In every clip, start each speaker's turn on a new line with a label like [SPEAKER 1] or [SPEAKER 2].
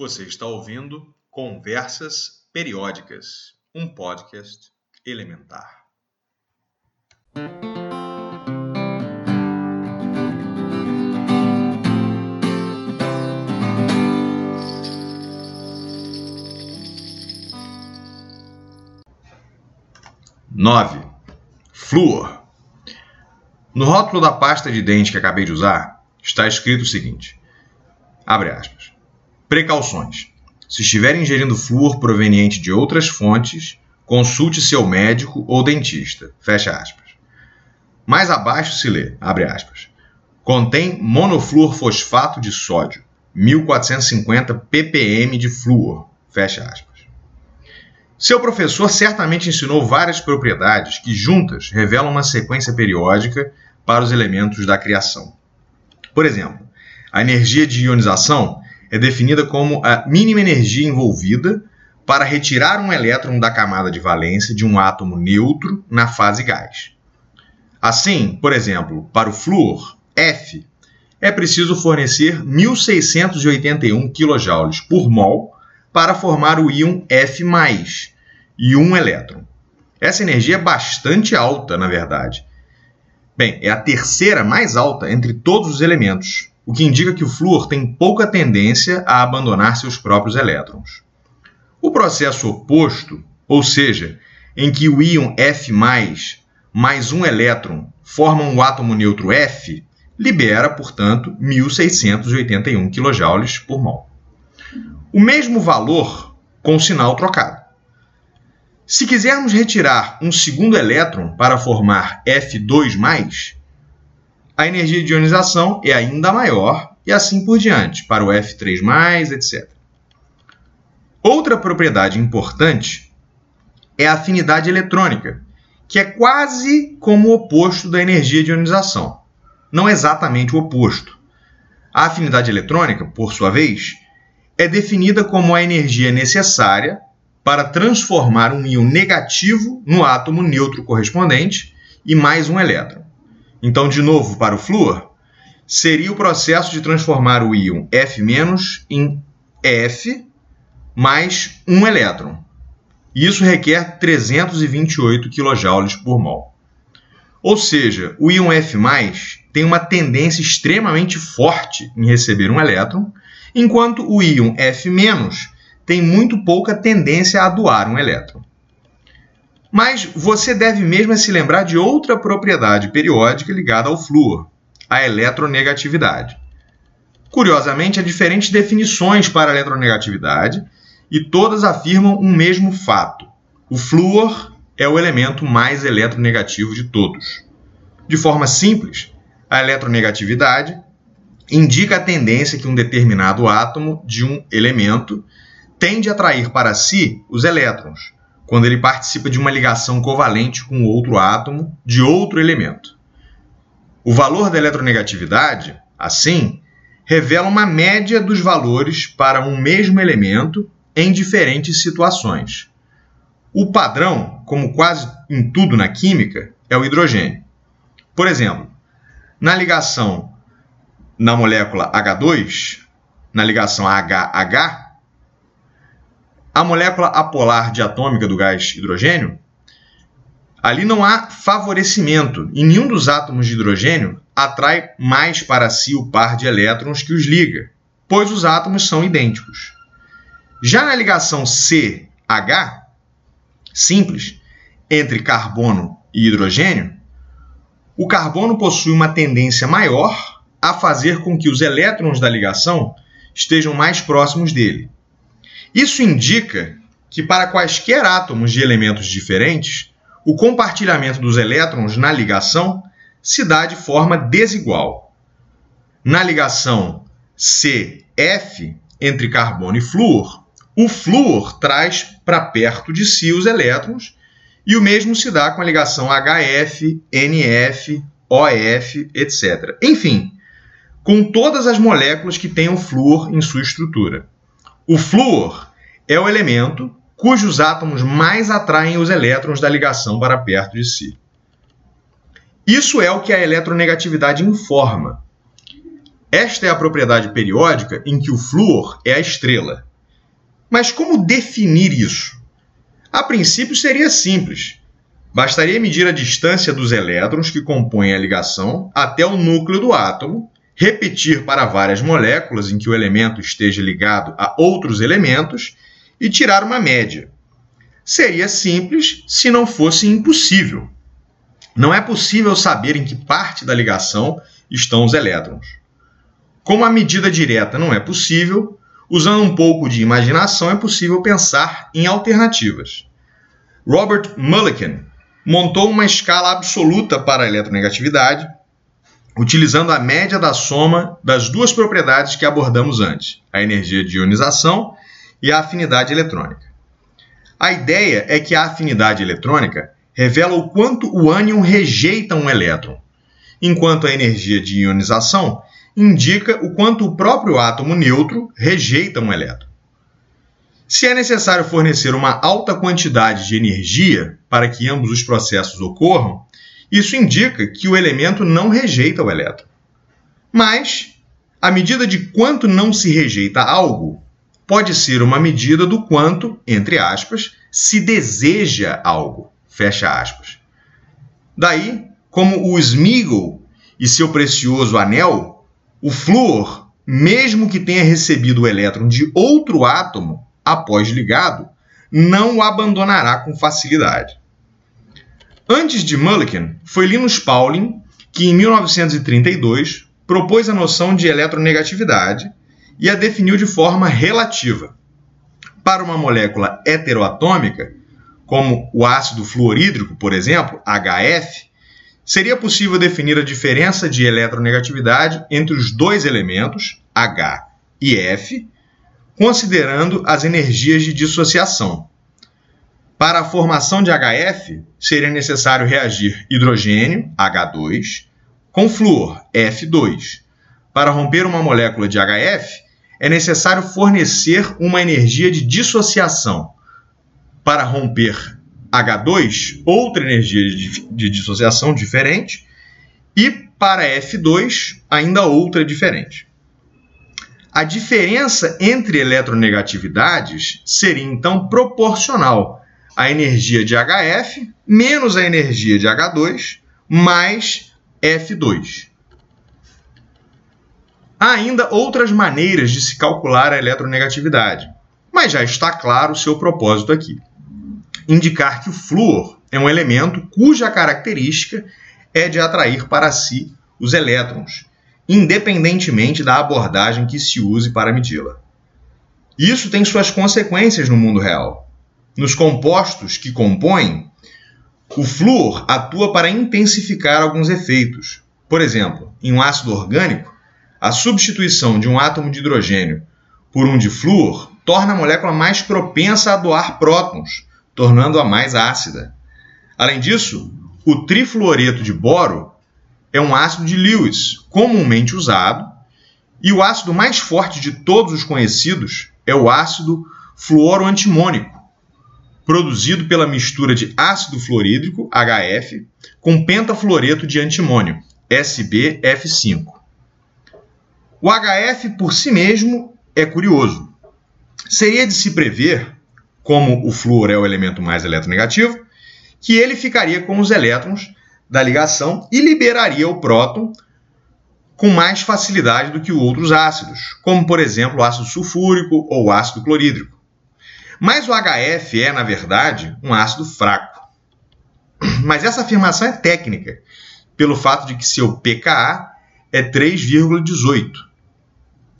[SPEAKER 1] Você está ouvindo Conversas Periódicas, um podcast elementar. Nove. Flúor. No rótulo da pasta de dente que acabei de usar, está escrito o seguinte: abre aspas. Precauções. Se estiver ingerindo flúor proveniente de outras fontes, consulte seu médico ou dentista. Fecha aspas. Mais abaixo se lê, abre aspas. Contém monofluorfosfato de sódio, 1450 ppm de flúor. Fecha aspas. Seu professor certamente ensinou várias propriedades que juntas revelam uma sequência periódica para os elementos da criação. Por exemplo, a energia de ionização é definida como a mínima energia envolvida para retirar um elétron da camada de valência de um átomo neutro na fase gás. Assim, por exemplo, para o flúor, F, é preciso fornecer 1681 kJ por mol para formar o íon F+, e um elétron. Essa energia é bastante alta, na verdade. Bem, é a terceira mais alta entre todos os elementos, o que indica que o flúor tem pouca tendência a abandonar seus próprios elétrons. O processo oposto, ou seja, em que o íon F+, mais um elétron formam o átomo neutro F, libera, portanto, 1681 kJ por mol. O mesmo valor com sinal trocado. Se quisermos retirar um segundo elétron para formar F2+, a energia de ionização é ainda maior e assim por diante, para o F3+, etc. Outra propriedade importante é a afinidade eletrônica, que é quase como o oposto da energia de ionização. Não exatamente o oposto. A afinidade eletrônica, por sua vez, é definida como a energia necessária para transformar um íon negativo no átomo neutro correspondente e mais um elétron. Então, de novo, para o flúor, seria o processo de transformar o íon F- em F mais um elétron. Isso requer 328 kJ por mol. Ou seja, o íon F+, tem uma tendência extremamente forte em receber um elétron, enquanto o íon F- tem muito pouca tendência a doar um elétron. Mas você deve mesmo se lembrar de outra propriedade periódica ligada ao flúor, a eletronegatividade. Curiosamente, há diferentes definições para a eletronegatividade e todas afirmam um mesmo fato: o flúor é o elemento mais eletronegativo de todos. De forma simples, a eletronegatividade indica a tendência que um determinado átomo de um elemento tende a atrair para si os elétrons, quando ele participa de uma ligação covalente com outro átomo de outro elemento. O valor da eletronegatividade, assim, revela uma média dos valores para um mesmo elemento em diferentes situações. O padrão, como quase em tudo na química, é o hidrogênio. Por exemplo, na ligação na molécula H2, na ligação HH, a molécula apolar diatômica do gás hidrogênio, ali não há favorecimento e nenhum dos átomos de hidrogênio atrai mais para si o par de elétrons que os liga, pois os átomos são idênticos. Já na ligação CH, simples, entre carbono e hidrogênio, o carbono possui uma tendência maior a fazer com que os elétrons da ligação estejam mais próximos dele, isso indica que para quaisquer átomos de elementos diferentes, o compartilhamento dos elétrons na ligação se dá de forma desigual. Na ligação CF entre carbono e flúor, o flúor traz para perto de si os elétrons e o mesmo se dá com a ligação HF, NF, OF, etc. Enfim, com todas as moléculas que tenham flúor em sua estrutura. O flúor é o elemento cujos átomos mais atraem os elétrons da ligação para perto de si. Isso é o que a eletronegatividade informa. Esta é a propriedade periódica em que o flúor é a estrela. Mas como definir isso? A princípio seria simples. Bastaria medir a distância dos elétrons que compõem a ligação até o núcleo do átomo, repetir para várias moléculas em que o elemento esteja ligado a outros elementos e tirar uma média. Seria simples se não fosse impossível. Não é possível saber em que parte da ligação estão os elétrons. Como a medida direta não é possível, usando um pouco de imaginação é possível pensar em alternativas. Robert Mulliken montou uma escala absoluta para a eletronegatividade, utilizando a média da soma das duas propriedades que abordamos antes, a energia de ionização e a afinidade eletrônica. A ideia é que a afinidade eletrônica revela o quanto o ânion rejeita um elétron, enquanto a energia de ionização indica o quanto o próprio átomo neutro rejeita um elétron. Se é necessário fornecer uma alta quantidade de energia para que ambos os processos ocorram, isso indica que o elemento não rejeita o elétron. Mas, a medida de quanto não se rejeita algo pode ser uma medida do quanto, entre aspas, se deseja algo, fecha aspas. Daí, como o Smigol e seu precioso anel, o flúor, mesmo que tenha recebido o elétron de outro átomo, após ligado, não o abandonará com facilidade. Antes de Mulliken, foi Linus Pauling que, em 1932, propôs a noção de eletronegatividade e a definiu de forma relativa. Para uma molécula heteroatômica, como o ácido fluorídrico, por exemplo, HF, seria possível definir a diferença de eletronegatividade entre os dois elementos, H e F, considerando as energias de dissociação. Para a formação de HF, seria necessário reagir hidrogênio, H2, com flúor, F2. Para romper uma molécula de HF, é necessário fornecer uma energia de dissociação. Para romper H2, outra energia de, dissociação diferente, e para F2, ainda outra diferente. A diferença entre eletronegatividades seria então proporcional à energia de HF menos a energia de H2 mais F2. Há ainda outras maneiras de se calcular a eletronegatividade, mas já está claro o seu propósito aqui. Indicar que o flúor é um elemento cuja característica é de atrair para si os elétrons, independentemente da abordagem que se use para medi-la. Isso tem suas consequências no mundo real. Nos compostos que compõem, o flúor atua para intensificar alguns efeitos. Por exemplo, em um ácido orgânico, a substituição de um átomo de hidrogênio por um de flúor torna a molécula mais propensa a doar prótons, tornando-a mais ácida. Além disso, o trifluoreto de boro é um ácido de Lewis, comumente usado, e o ácido mais forte de todos os conhecidos é o ácido fluoroantimônico, produzido pela mistura de ácido fluorídrico, HF, com pentafluoreto de antimônio, SbF5. O HF por si mesmo é curioso. Seria de se prever, como o flúor é o elemento mais eletronegativo, que ele ficaria com os elétrons da ligação e liberaria o próton com mais facilidade do que outros ácidos, como por exemplo o ácido sulfúrico ou o ácido clorídrico. Mas o HF é, na verdade, um ácido fraco. Mas essa afirmação é técnica, pelo fato de que seu pKa é 3,18.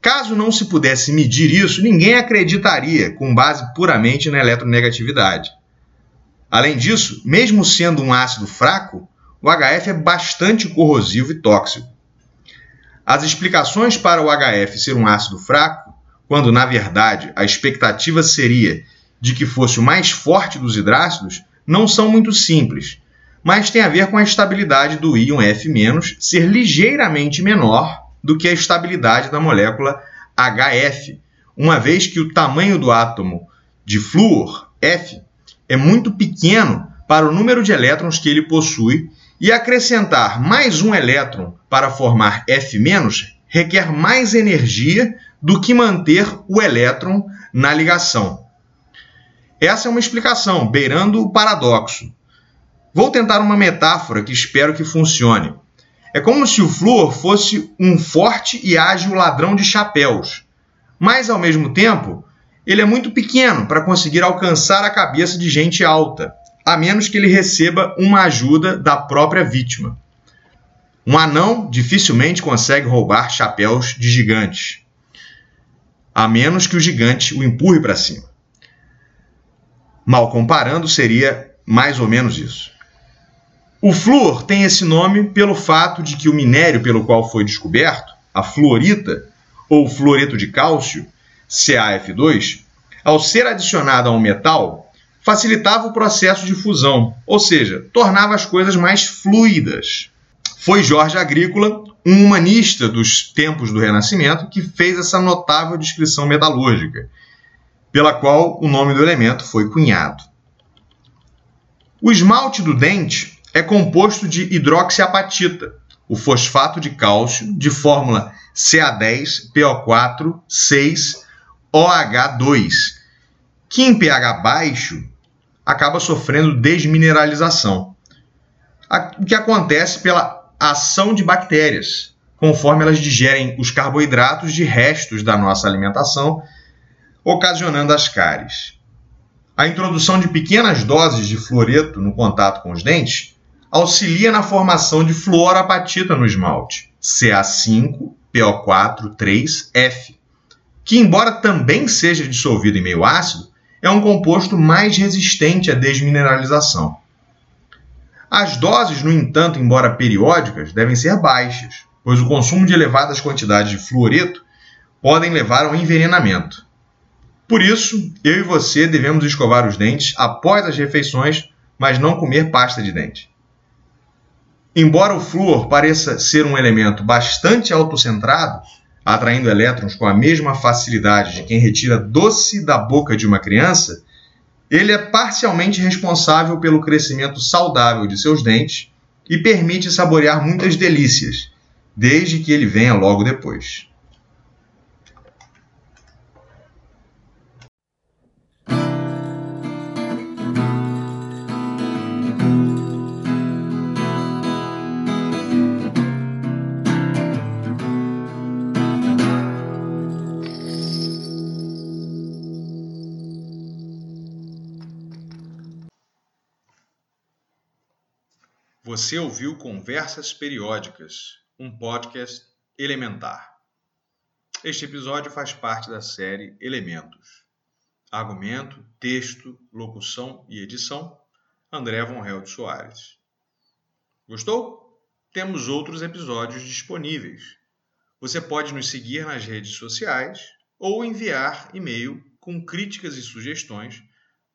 [SPEAKER 1] Caso não se pudesse medir isso, ninguém acreditaria com base puramente na eletronegatividade. Além disso, mesmo sendo um ácido fraco, o HF é bastante corrosivo e tóxico. As explicações para o HF ser um ácido fraco, quando na verdade a expectativa seria de que fosse o mais forte dos hidrácidos, não são muito simples, mas tem a ver com a estabilidade do íon F- ser ligeiramente menor do que a estabilidade da molécula HF, uma vez que o tamanho do átomo de flúor, F, é muito pequeno para o número de elétrons que ele possui e acrescentar mais um elétron para formar F- requer mais energia do que manter o elétron na ligação. Essa é uma explicação, beirando o paradoxo. Vou tentar uma metáfora que espero que funcione. É como se o flúor fosse um forte e ágil ladrão de chapéus, mas ao mesmo tempo ele é muito pequeno para conseguir alcançar a cabeça de gente alta, a menos que ele receba uma ajuda da própria vítima. Um anão dificilmente consegue roubar chapéus de gigantes, a menos que o gigante o empurre para cima. Mal comparando, seria mais ou menos isso. O flúor tem esse nome pelo fato de que o minério pelo qual foi descoberto, a fluorita, ou fluoreto de cálcio, CaF2, ao ser adicionado a um metal, facilitava o processo de fusão, ou seja, tornava as coisas mais fluidas. Foi Jorge Agrícola, um humanista dos tempos do Renascimento, que fez essa notável descrição metalúrgica, pela qual o nome do elemento foi cunhado. O esmalte do dente é composto de hidroxiapatita, o fosfato de cálcio de fórmula CA10PO4 6OH2, que em pH baixo acaba sofrendo desmineralização. O que acontece pela ação de bactérias, conforme elas digerem os carboidratos de restos da nossa alimentação, ocasionando as cáries. A introdução de pequenas doses de fluoreto no contato com os dentes auxilia na formação de fluorapatita no esmalte, Ca5PO4-3F, que, embora também seja dissolvido em meio ácido, é um composto mais resistente à desmineralização. As doses, no entanto, embora periódicas, devem ser baixas, pois o consumo de elevadas quantidades de fluoreto podem levar ao envenenamento. Por isso, eu e você devemos escovar os dentes após as refeições, mas não comer pasta de dente. Embora o flúor pareça ser um elemento bastante autocentrado, atraindo elétrons com a mesma facilidade de quem retira doce da boca de uma criança, ele é parcialmente responsável pelo crescimento saudável de seus dentes e permite saborear muitas delícias, desde que ele venha logo depois. Você ouviu Conversas Periódicas, um podcast elementar. Este episódio faz parte da série Elementos. Argumento, texto, locução e edição, André Von Held Soares. Gostou? Temos outros episódios disponíveis. Você pode nos seguir nas redes sociais ou enviar e-mail com críticas e sugestões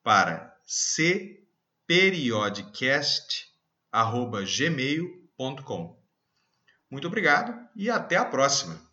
[SPEAKER 1] para cperiodcast.com gmail.com. Muito obrigado e até a próxima!